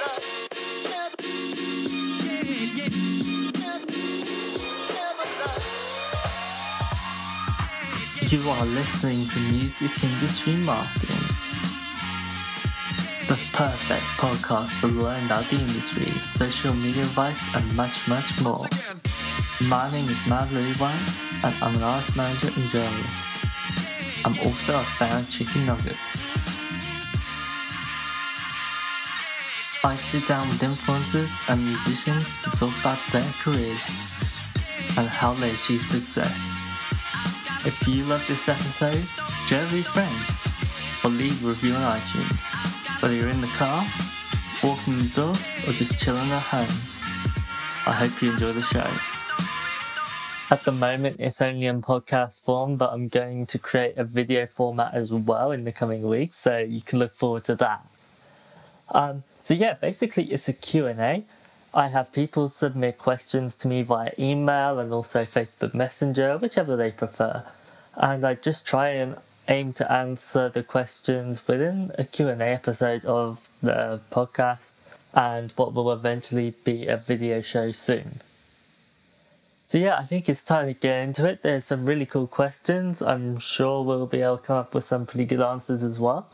You are listening to Music Industry Marketing, the perfect podcast for learning about the industry, social media advice, and much, much more. My name is Matt Lewine, and I'm an artist manager and journalist. I'm also a fan of chicken nuggets. I sit down with influencers and musicians to talk about their careers and how they achieve success. If you love this episode, share with your friends or leave a review on iTunes. Whether you're in the car, walking the dog, or just chilling at home. I hope you enjoy the show. At the moment, it's only in podcast form, but I'm going to create a video format as well in the coming weeks, so you can look forward to that. Um, so yeah, basically it's a Q&A. I have people submit questions to me via email and also Facebook Messenger, whichever they prefer. And I just try and aim to answer the questions within a Q&A episode of the podcast and what will eventually be a video show soon. So yeah, I think it's time to get into it. There's some really cool questions. I'm sure we'll be able to come up with some pretty good answers as well.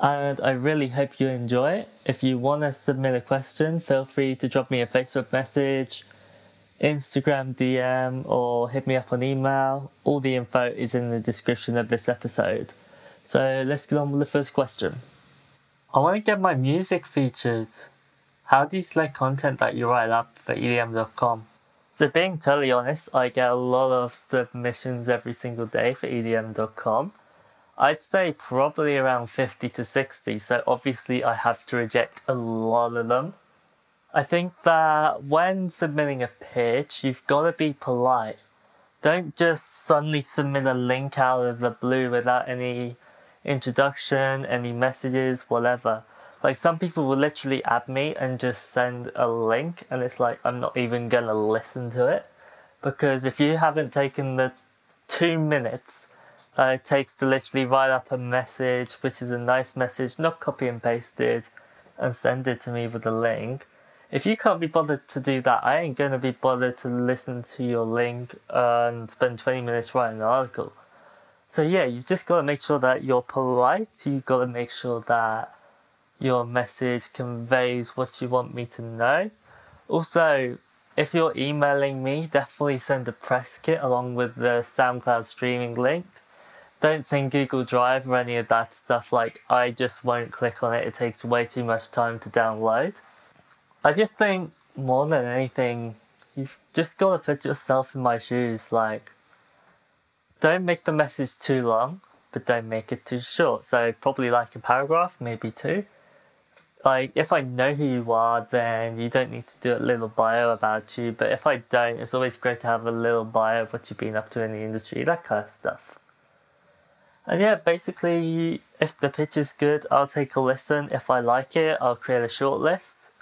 And I really hope you enjoy it. If you want to submit a question, feel free to drop me a Facebook message, Instagram DM, or hit me up on email. All the info is in the description of this episode. So let's get on with the first question. I want to get my music featured. How do you select content that you write up for EDM.com? So being totally honest, I get a lot of submissions every single day for EDM.com. I'd say probably around 50 to 60, so obviously I have to reject a lot of them. I think that when submitting a pitch, you've got to be polite. Don't just suddenly submit a link out of the blue without any introduction, any messages, whatever. Like some people will literally add me and just send a link, and it's like I'm not even gonna listen to it because if you haven't taken the two minutes that it takes to literally write up a message, which is a nice message, not copy and pasted, and send it to me with a link. If you can't be bothered to do that, I ain't gonna be bothered to listen to your link and spend 20 minutes writing an article. So yeah, you just gotta make sure that you're polite. You gotta make sure that your message conveys what you want me to know. Also, if you're emailing me, definitely send a press kit along with the SoundCloud streaming link. Don't send Google Drive or any of that stuff, like, I just won't click on it, it takes way too much time to download. I just think, more than anything, you've just got to put yourself in my shoes, like, don't make the message too long, but don't make it too short. So, probably like a paragraph, maybe two like if I know who you are, then you don't need to do a little bio about you. But if I don't, it's always great to have a little bio of what you've been up to in the industry, that kind of stuff. And yeah, basically, if the pitch is good, I'll take a listen. If I like it, I'll create a short list.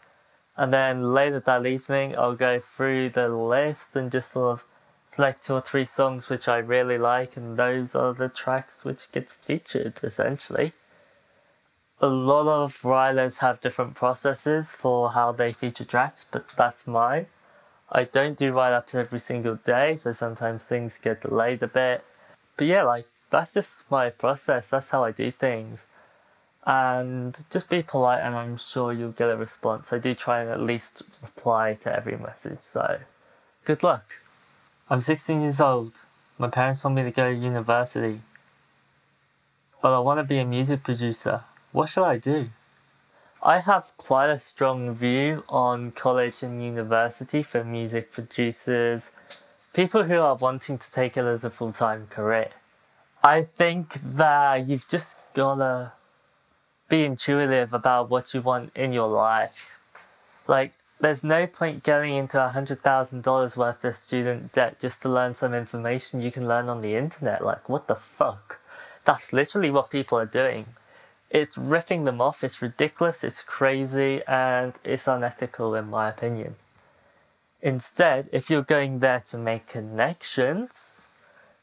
And then later that evening, I'll go through the list and just sort of select two or three songs which I really like, and those are the tracks which get featured essentially a lot of writers have different processes for how they feature tracks, but that's mine. I don't do write ups every single day, so sometimes things get delayed a bit. But yeah, like, that's just my process, that's how I do things. And just be polite, and I'm sure you'll get a response. I do try and at least reply to every message, so good luck. I'm 16 years old. My parents want me to go to university. But I want to be a music producer. What shall I do? I have quite a strong view on college and university for music producers, people who are wanting to take it as a full time career. I think that you've just gotta be intuitive about what you want in your life. Like, there's no point getting into a hundred thousand dollars worth of student debt just to learn some information you can learn on the internet. Like, what the fuck? That's literally what people are doing it's ripping them off. It's ridiculous, it's crazy, and it's unethical, in my opinion. Instead, if you're going there to make connections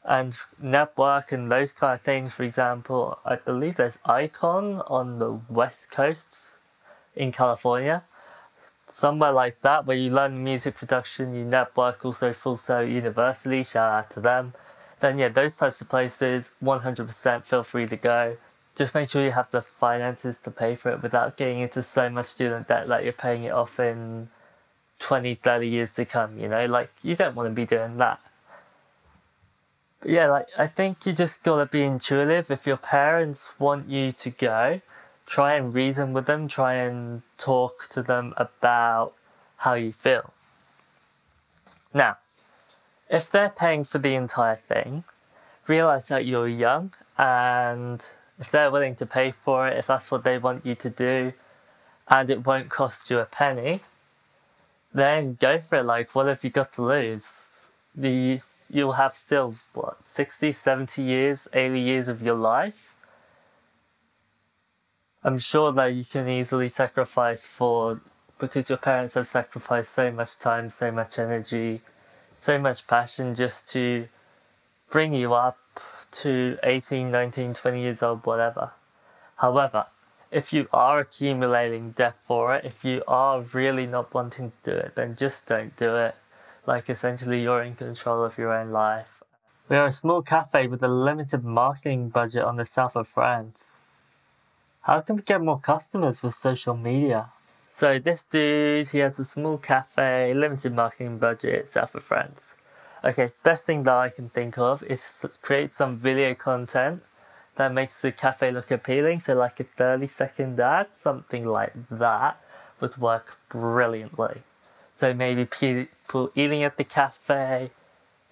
and network and those kind of things, for example, I believe there's Icon on the West Coast. in California, somewhere like that where you learn music production, you network, also Full Sail University, shout out to them. Then yeah, those types of places, 100% feel free to go. Just make sure you have the finances to pay for it without getting into so much student debt that you're paying it off in 20, 30 years to come, you know? Like, you don't want to be doing that. Yeah, like, I think you just gotta be intuitive. If your parents want you to go, try and reason with them, try and talk to them about how you feel. Now, if they're paying for the entire thing, realize that you're young and if they're willing to pay for it, if that's what they want you to do, and it won't cost you a penny, then go for it. Like, what have you got to lose? The you'll have still what 60, 70 years, 80 years of your life. I'm sure that you can easily sacrifice for because your parents have sacrificed so much time, so much energy, so much passion just to bring you up to 18, 19, 20 years old, whatever. However, if you are accumulating debt for it, if you are really not wanting to do it, then just don't do it. Like essentially you're in control of your own life. We are a small cafe with a limited marketing budget on the south of France. How can we get more customers with social media? So this dude, he has a small cafe, limited marketing budget, south of France. Okay, best thing that I can think of is to create some video content that makes the cafe look appealing. So like a 30 second ad, something like that would work brilliantly. So maybe people eating at the cafe,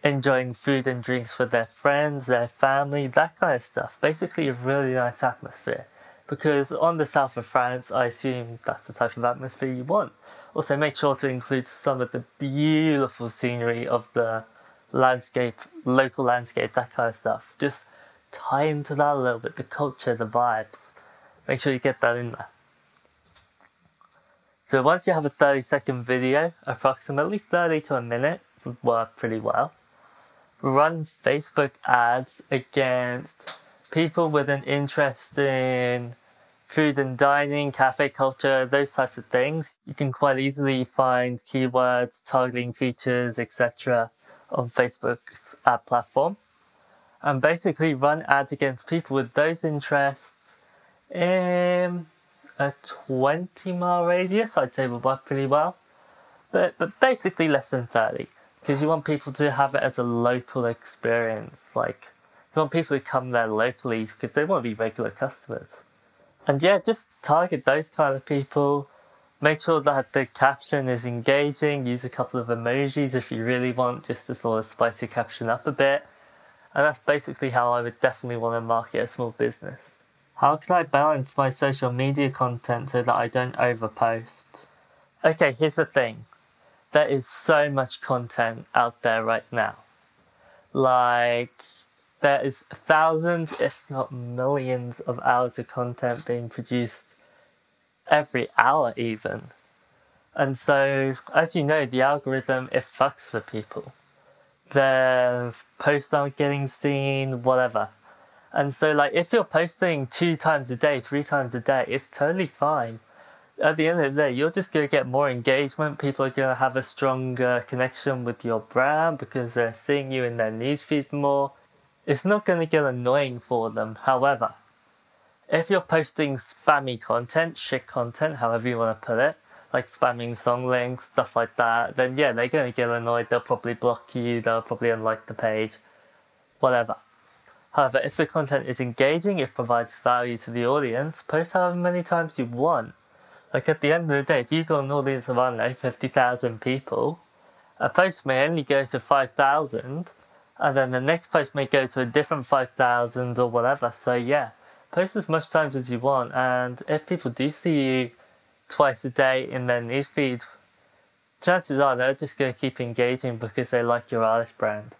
enjoying food and drinks with their friends, their family, that kind of stuff. Basically a really nice atmosphere. Because on the south of France, I assume that's the type of atmosphere you want. Also make sure to include some of the beautiful scenery of the landscape, local landscape, that kind of stuff. Just tie into that a little bit, the culture, the vibes. Make sure you get that in there. So once you have a 30 second video, approximately 30 to a minute would work pretty well. Run Facebook ads against people with an interest in food and dining, cafe culture, those types of things. You can quite easily find keywords, targeting features, etc. on Facebook's ad platform and basically run ads against people with those interests in a 20 mile radius, I'd say would work pretty well. But, but basically less than 30, because you want people to have it as a local experience. Like, you want people to come there locally because they want to be regular customers. And yeah, just target those kind of people. Make sure that the caption is engaging. Use a couple of emojis if you really want, just to sort of spice your caption up a bit and that's basically how I would definitely want to market a small business. How can I balance my social media content so that I don't overpost? Okay, here's the thing. There is so much content out there right now. Like, there is thousands, if not millions, of hours of content being produced every hour, even. And so, as you know, the algorithm, it fucks with people their posts aren't getting seen, whatever. And so, like, if you're posting two times a day, three times a day, it's totally fine. At the end of the day, you're just going to get more engagement. People are going to have a stronger connection with your brand because they're seeing you in their newsfeed more. It's not going to get annoying for them. However, if you're posting spammy content, shit content, however you want to put it, like spamming song links, stuff like that, then yeah, they're gonna get annoyed. They'll probably block you. They'll probably unlike the page, whatever. However, if the content is engaging, it provides value to the audience. Post however many times you want. Like at the end of the day, if you've got an audience of I don't know fifty thousand people, a post may only go to five thousand, and then the next post may go to a different five thousand or whatever. So yeah, post as much times as you want, and if people do see you twice a day in their newsfeed, chances are they're just going to keep engaging because they like your artist brand.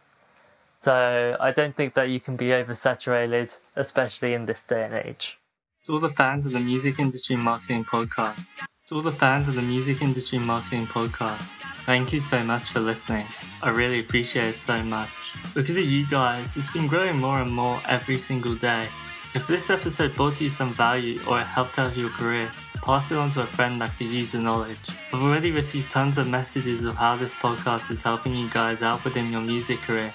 So I don't think that you can be oversaturated, especially in this day and age. To all the fans of the Music Industry Marketing Podcast, to all the fans of the Music Industry Marketing Podcast, thank you so much for listening. I really appreciate it so much. Because of you guys, it's been growing more and more every single day If this episode brought you some value or it helped out your career, pass it on to a friend that could use the knowledge. I've already received tons of messages of how this podcast is helping you guys out within your music career.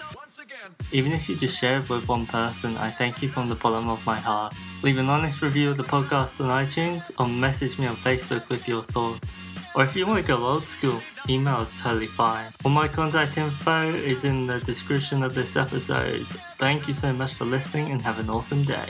Even if you just share it with one person, I thank you from the bottom of my heart. Leave an honest review of the podcast on iTunes or message me on Facebook with your thoughts. Or if you want to go old school, email is totally fine. All my contact info is in the description of this episode. Thank you so much for listening and have an awesome day.